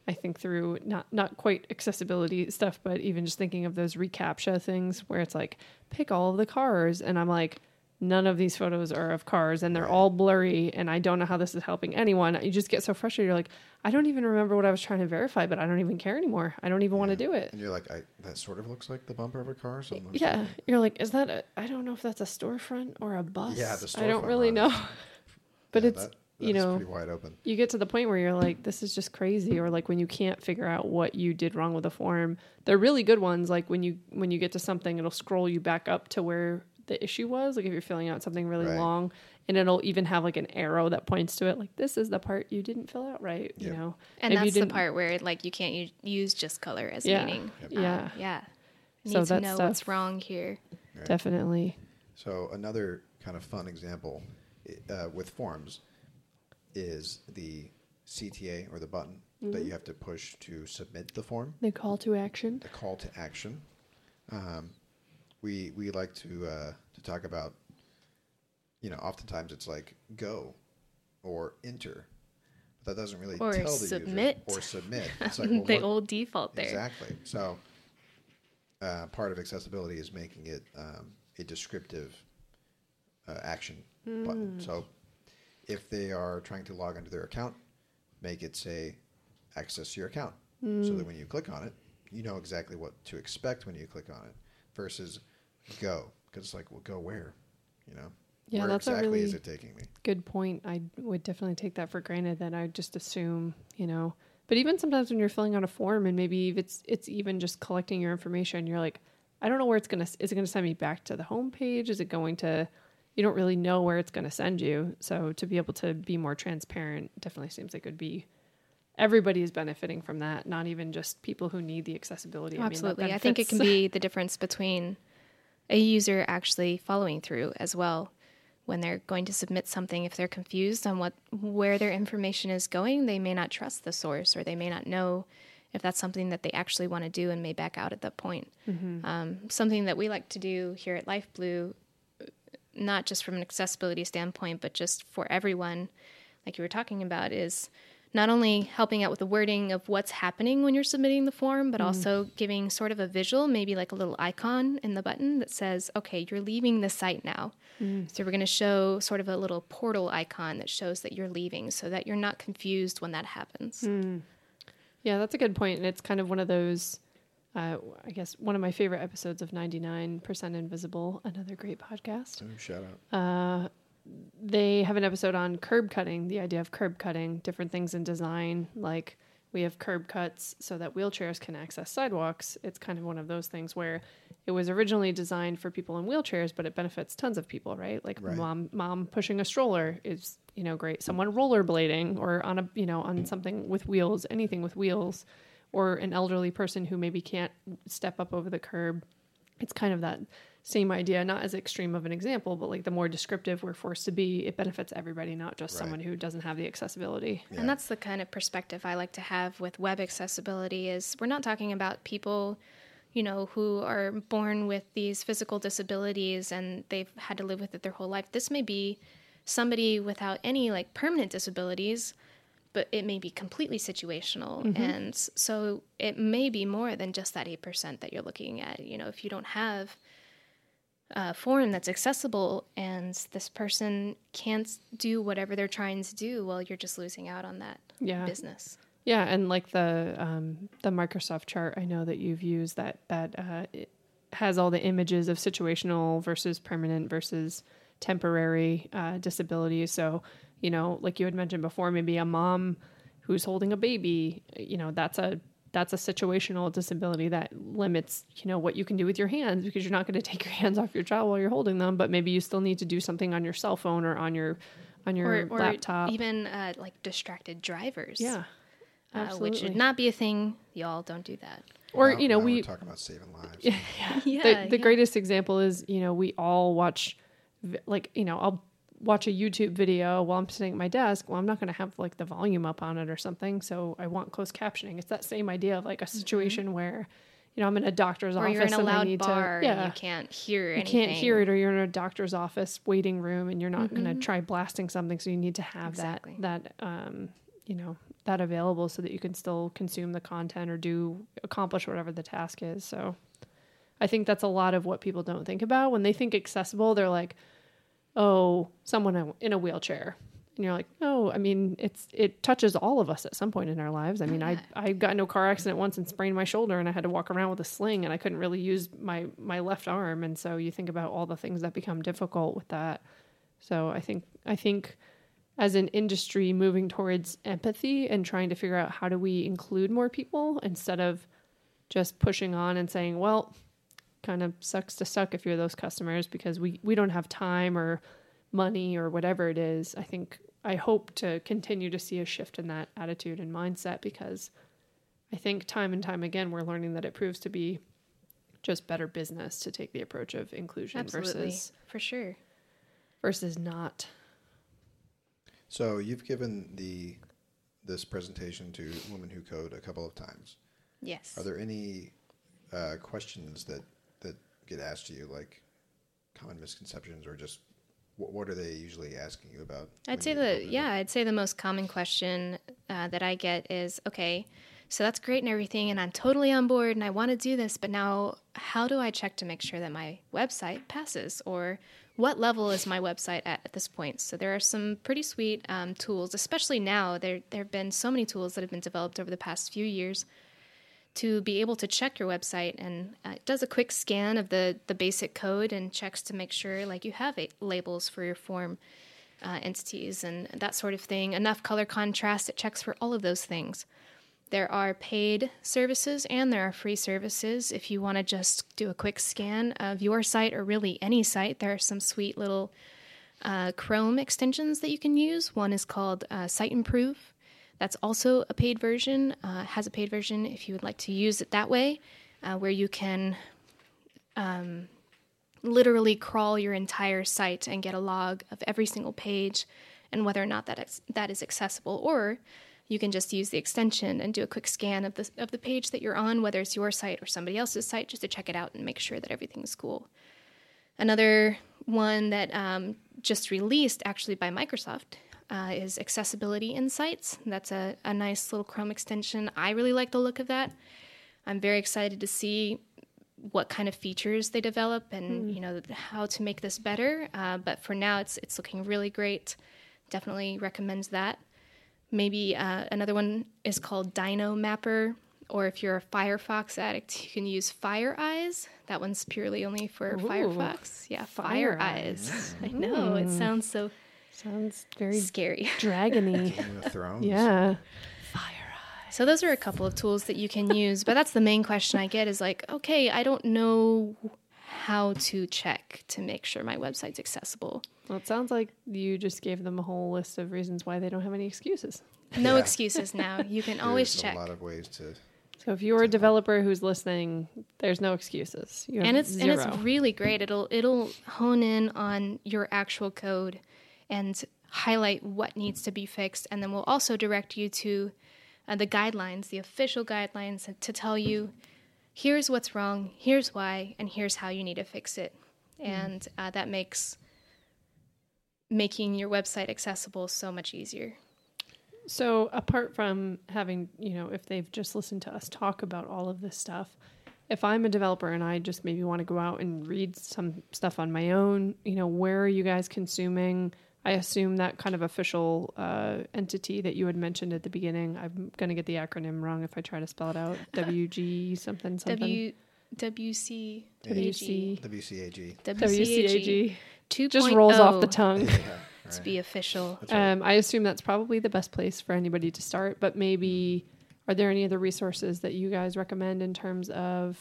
I think through not not quite accessibility stuff, but even just thinking of those reCAPTCHA things where it's like pick all of the cars, and I'm like, none of these photos are of cars, and they're all blurry, and I don't know how this is helping anyone. You just get so frustrated. You're like, I don't even remember what I was trying to verify, but I don't even care anymore. I don't even want to do it. And you're like, I, that sort of looks like the bumper of a car. So Yeah, sure. you're like, is that? A, I don't know if that's a storefront or a bus. Yeah, the storefront. I don't really know. but Yeah, it's that- you know, pretty wide open. you get to the point where you're like, this is just crazy, or like when you can't figure out what you did wrong with the form. They're really good ones. Like when you when you get to something, it'll scroll you back up to where the issue was. Like if you're filling out something really Right. long, and it'll even have like an arrow that points to it. Like this is the part you didn't fill out right. You know, And Maybe you that's the part where like you can't u- use just color as Yeah. meaning. Yep. Uh, Yeah. yeah. You So need to know stuff- what's wrong here. Right. Definitely. So another kind of fun example uh, with forms is the CTA or the button Mm-hmm. that you have to push to submit the form. The call to action. the call to action. Um, we we like to uh, to talk about. You know, oftentimes it's like go, or enter, but that doesn't really Or tell the submit. user or submit. It's like well, the what- old default there. exactly. So, uh, part of accessibility is making it um, a descriptive uh, action button. So, if they are trying to log into their account, make it say access your account hmm. so that when you click on it, you know exactly what to expect when you click on it versus go. Because it's like, well, go where? You know? Yeah, where that's a exactly is it taking me? Good point. I would definitely take that for granted. That I just assume, you know. But even sometimes when you're filling out a form and maybe it's it's even just collecting your information, you're like, I don't know where it's gonna. Is it gonna send me back to the home page? Is it going to? You don't really know where it's gonna send you. So to be able to be more transparent definitely seems like it would be. Everybody is benefiting from that, not even just people who need the accessibility. I mean, Absolutely. I think it can be the difference between a user actually following through as well. When they're going to submit something, if they're confused on what where their information is going, they may not trust the source or they may not know if that's something that they actually want to do and may back out at that point. Um, something that we like to do here at Life Blue, not just from an accessibility standpoint, but just for everyone, like you were talking about, is not only helping out with the wording of what's happening when you're submitting the form, but mm. also giving sort of a visual, maybe like a little icon in the button that says, okay, you're leaving the site now. Mm. So we're going to show sort of a little portal icon that shows that you're leaving so that you're not confused when that happens. Mm. Yeah, that's a good point, and it's kind of one of those. Uh, I guess one of my favorite episodes of 99% Invisible, another great podcast. Oh, shout out. Uh, they have an episode on curb cutting, the idea of curb cutting, different things in design. Like we have curb cuts so that wheelchairs can access sidewalks. It's kind of one of those things where it was originally designed for people in wheelchairs, but it benefits tons of people, right? Like Right. mom, mom pushing a stroller is you know great. Someone rollerblading or on a you know on something with wheels, anything with wheels, or an elderly person who maybe can't step up over the curb it's kind of that same idea, not as extreme of an example, but like the more descriptive we're forced to be, it benefits everybody, not just Right. someone who doesn't have the accessibility. Yeah. And that's the kind of perspective I like to have with web accessibility is we're not talking about people, you know, who are born with these physical disabilities and they've had to live with it their whole life. This may be somebody without any like permanent disabilities, but it may be completely situational. And so it may be more than just that 8% that you're looking at. You know, if you don't have a form that's accessible and this person can't do whatever they're trying to do, well, you're just losing out on that Yeah. business. Yeah, and like the um, the Microsoft chart, I know that you've used that that uh, it has all the images of situational versus permanent versus temporary uh, disability. So you know, like you had mentioned before, maybe a mom who's holding a baby, you know, that's a that's a situational disability that limits you know what you can do with your hands because you're not going to take your hands off your child while you're holding them but maybe you still need to do something on your cell phone or on your on your Or, or laptop even uh, like distracted drivers. yeah Uh, which absolutely. should not be a thing. Y'all don't do that. or Now- you know we're we talking about saving lives. yeah, Yeah, the, the yeah. greatest example is you know we all watch like you know i'll watch a youtube video while i'm sitting at my desk well i'm not going to have like the volume up on it or something so i want closed captioning it's that same idea of like a situation where you know i'm in a doctor's Mm-hmm. Or office you're in a loud need bar to yeah and you can't hear anything. you can't hear it or you're in a doctor's office waiting room and you're not going Mm-hmm. to try blasting something so you need to have Exactly. that that um you know that available so that you can still consume the content or do accomplish whatever the task is so i think that's a lot of what people don't think about when they think accessible they're like oh someone in a wheelchair. And you're like no i mean it's it touches all of us at some point in our lives. I mean i i got into a car accident once and sprained my shoulder and i had to walk around with a sling and i couldn't really use my my left arm. And so you think about all the things that become difficult with that. So i think i think as an industry moving towards empathy and trying to figure out how do we include more people instead of just pushing on and saying, well, kind of sucks to suck if you're those customers because we, we don't have time or money or whatever it is. I think I hope to continue to see a shift in that attitude and mindset because I think time and time again we're learning that it proves to be just better business to take the approach of inclusion Absolutely, versus for sure. versus not. So you've given the this presentation to Women Who Code a couple of times. Yes. Are there any uh, questions that that get asked to you, like common misconceptions, or just what, what are they usually asking you about? I'd say the yeah. I'd say the most common question uh, that I get is, okay, so that's great and everything, and I'm totally on board and I want to do this, but now how do I check to make sure that my website passes, or what level is my website at at this point? So there are some pretty sweet um, tools, especially now. There there have been so many tools that have been developed over the past few years to be able to check your website and uh, it does a quick scan of the the basic code and checks to make sure like you have labels for your form uh, entities and that sort of thing. Enough color contrast it checks for all of those things. There are paid services and there are free services. If you want to just do a quick scan of your site or really any site there are some sweet little uh, chrome extensions that you can use. One is called uh, Siteimprove that's also a paid version, uh, has a paid version if you would like to use it that way, uh, where you can um, literally crawl your entire site and get a log of every single page and whether or not that, ex- that is accessible. Or you can just use the extension and do a quick scan of the, of the page that you're on, whether it's your site or somebody else's site, just to check it out and make sure that everything's cool. Another one that um, just released actually by Microsoft uh, is Accessibility Insights. That's a, a nice little Chrome extension. I really like the look of that. I'm very excited to see what kind of features they develop and you know how to make this better. Uh, but for now, it's it's looking really great. Definitely recommend that. Maybe uh, another one is called DYNO Mapper, or if you're a Firefox addict, you can use Fire Eyes. That one's purely only for Ooh, Firefox. Yeah, Fire, Fire Eyes. I know it sounds so Sounds very scary. Game dragony. of Thrones. yeah. Fire eyes. So those are a couple of tools that you can use, but that's the main question I get is like, okay, I don't know how to check to make sure my website's accessible. Well, it sounds like you just gave them a whole list of reasons why they don't have any excuses. No Yeah. excuses now. You can always There's check. a lot of ways to. So if you're a developer who's listening, there's no excuses. You and it's zero. and it's really great. It'll it'll hone in on your actual code and highlight what needs to be fixed, and then we'll also direct you to uh, the guidelines, the official guidelines, to tell you here's what's wrong, here's why, and here's how you need to fix it. And uh, that makes making your website accessible so much easier. So apart from having, you know, if they've just listened to us talk about all of this stuff, if I'm a developer and I just maybe want to go out and read some stuff on my own, you know, where are you guys consuming? I assume that kind of official uh, entity that you had mentioned at the beginning. I'm going to get the acronym wrong if I try to spell it out. WG something something. W WC WC. WCAG. WCAG. 2.0 Just rolls off the tongue. Yeah, to be official. Right. Um, I assume that's probably the best place for anybody to start, but maybe are there any other resources that you guys recommend in terms of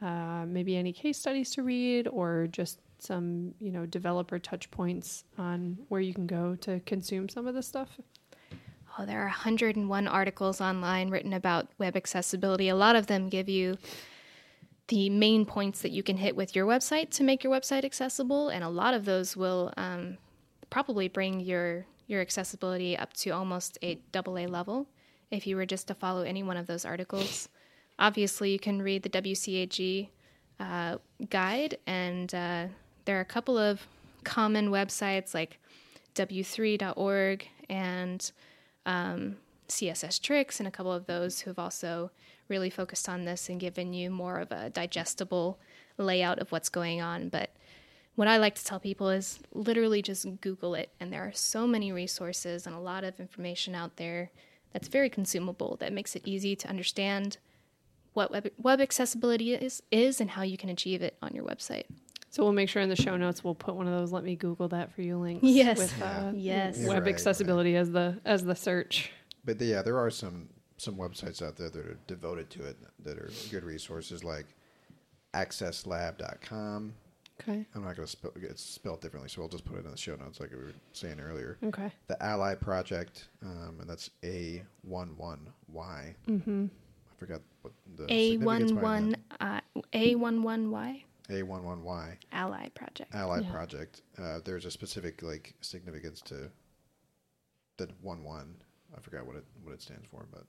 uh, maybe any case studies to read or just some, you know, developer touch points on where you can go to consume some of this stuff? Oh, there are 101 articles online written about web accessibility. A lot of them give you the main points that you can hit with your website to make your website accessible, and a lot of those will um, probably bring your your accessibility up to almost a double A level if you were just to follow any one of those articles. Obviously, you can read the WCAG uh, guide, and uh, there are a couple of common websites like w3.org and um, CSS Tricks, and a couple of those who have also really focused on this and given you more of a digestible layout of what's going on. But what I like to tell people is literally just Google it, and there are so many resources and a lot of information out there that's very consumable that makes it easy to understand what web, web accessibility is, is and how you can achieve it on your website. So we'll make sure in the show notes we'll put one of those "Let me Google that for you" links. Yes. With uh, Yeah. Yes. Web right, accessibility as the as the search. But yeah, there are some some websites out there that are devoted to it that are good resources like accesslab.com. Okay. I'm not going to spell it's spelled differently, so we'll just put it in the show notes like we were saying earlier. Okay. The Ally Project, um, and that's A11Y. Mm-hmm. I forgot what the A one one uh, A one one Y that. A11Y Ally Project. Ally Yeah. Project. Uh, there's a specific like significance to the one one. I forgot what it what it stands for, but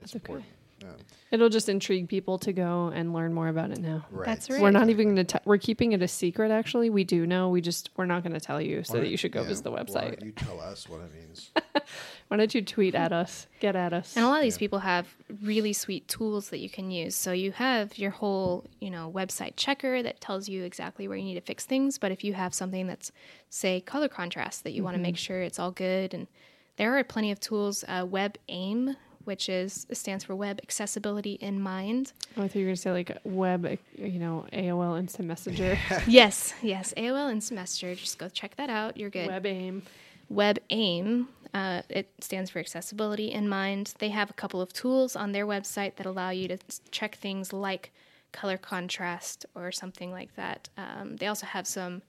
it's That's okay. Important. Um, It'll just intrigue people to go and learn more about it now. right. That's We're not even going to. We're keeping it a secret. Actually, we do know. We just we're not going to tell you, so Why that you should go yeah, visit the Why website. don't you tell us what it means? Why don't you tweet at us? Get at us. And a lot of these Yeah. people have really sweet tools that you can use. So you have your whole, you know, website checker that tells you exactly where you need to fix things. But if you have something that's, say, color contrast that you want to make sure it's all good, and there are plenty of tools. Uh, Web AIM, which is stands for Web Accessibility in Mind. Oh, I thought you were going to say like web, you know, AOL Instant Messenger, yes, yes, AOL Instant Messenger. Just go check that out. You're good. Web AIM. Web AIM, uh, it stands for Accessibility in Mind. They have a couple of tools on their website that allow you to check things like color contrast or something like that. Um, they also have some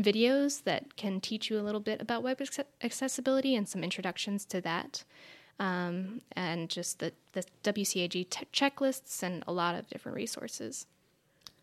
videos that can teach you a little bit about web acce- accessibility and some introductions to that. Um, and just the, the WCAG t- checklists and a lot of different resources.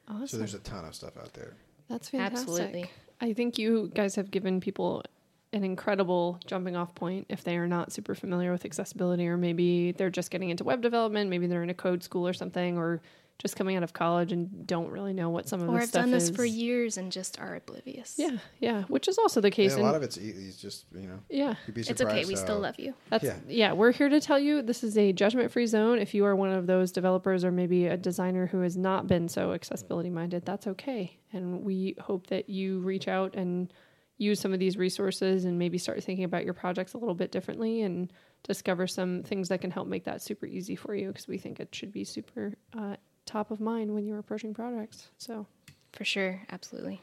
Awesome. So there's a ton of stuff out there. That's fantastic. Absolutely. I think you guys have given people an incredible jumping off point if they are not super familiar with accessibility or maybe they're just getting into web development, maybe they're in a code school or something or just coming out of college and don't really know what some of Or this have stuff done this for years and just are oblivious. Yeah, yeah, which is also the case Yeah, a in lot of it's e- it's just you know yeah. you'd be It's okay. We still love you. That's yeah. yeah. We're here to tell you this is a judgment-free zone. If you are one of those developers or maybe a designer who has not been so accessibility minded, that's okay. And we hope that you reach out and use some of these resources and maybe start thinking about your projects a little bit differently and discover some things that can help make that super easy for you because we think it should be super uh, top of mind when you're approaching projects. So For sure. Absolutely.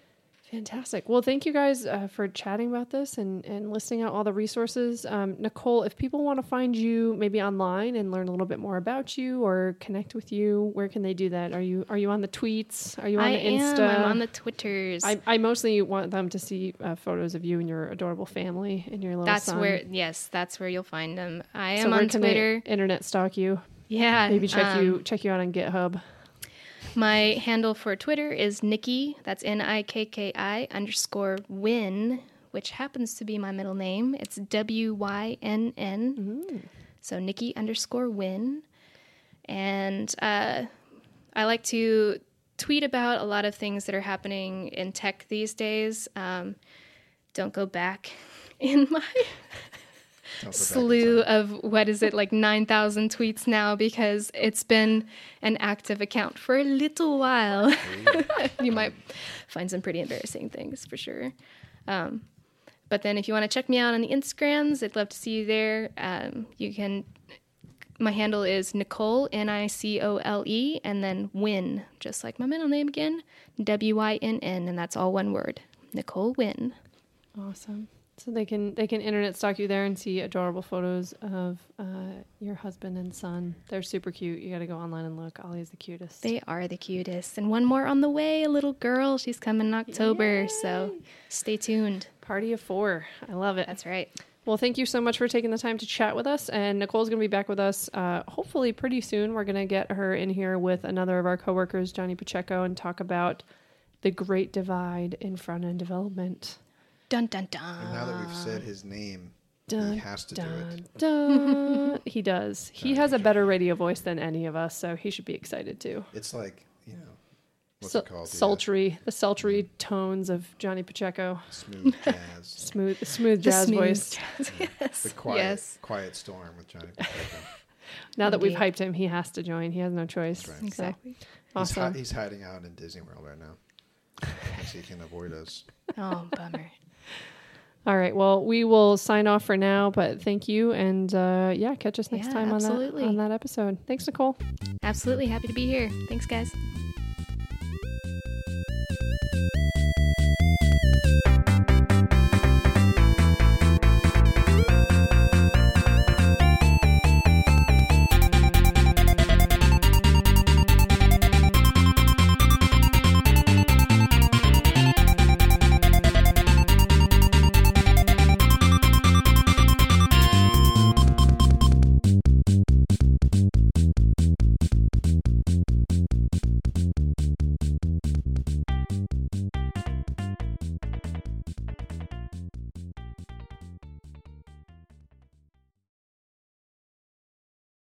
Fantastic. Well, thank you guys uh, for chatting about this and, and listing out all the resources. Um, Nicole, if people want to find you maybe online and learn a little bit more about you or connect with you, where can they do that? Are you are you on the tweets? Are you on I the Insta? am. I'm on the Twitters. I, I mostly want them to see uh, photos of you and your adorable family and your little that's son. where yes, that's where you'll find them. I So am on Twitter. internet stalk you. Yeah. Maybe check um, you check you out on GitHub. My handle for Twitter is Nikki. That's N I K K I underscore Wynn, which happens to be my middle name. It's W Y N N. So Nikki underscore Wynn, and uh, I like to tweet about a lot of things that are happening in tech these days. Um, don't go back in my Don't go back in slew of what is it like 9000 tweets now because it's been an active account for a little while. You might find some pretty embarrassing things for sure. Um, but then if you want to check me out on the instagrams i'd love to see you there. Um, you can my handle is nicole n-i-c-o-l-e and then wynn just like my middle name again w-y-n-n and that's all one word. Nicole Wynn Awesome. So they can they can internet stalk you there and see adorable photos of uh, your husband and son. They're super cute. You got to go online and look. Ollie's the cutest. They are the cutest. And one more on the way, a little girl. She's coming in October, so stay tuned. Party of four. I love it. That's right. Well, thank you so much for taking the time to chat with us. And Nicole's going to be back with us uh, hopefully pretty soon. We're going to get her in here with another of our coworkers, Johnny Pacheco, and talk about the great divide in front end development. Dun dun dun. And now that we've said his name, Dun, he has to do it. dun, dun. he does. He has a better radio voice than any of us, so he should be excited too. It's like you know, what's Sul- it called? The, uh, sultry, the sultry tones of Johnny Pacheco. smooth jazz. Smooth, smooth jazz smooth voice. jazz, yes. the quiet, Yes. quiet storm with Johnny. Pacheco. Now that we've hyped him, he has to join. He has no choice. That's right. So, Exactly. He's, hi- awesome. he's hiding out in Disney World right now. Because he can avoid us. Oh, bummer. All right. Well, we will sign off for now, but thank you, and uh, yeah, catch us next Yeah, time on that on that episode. Thanks, Nicole. Absolutely happy to be here. Thanks, guys.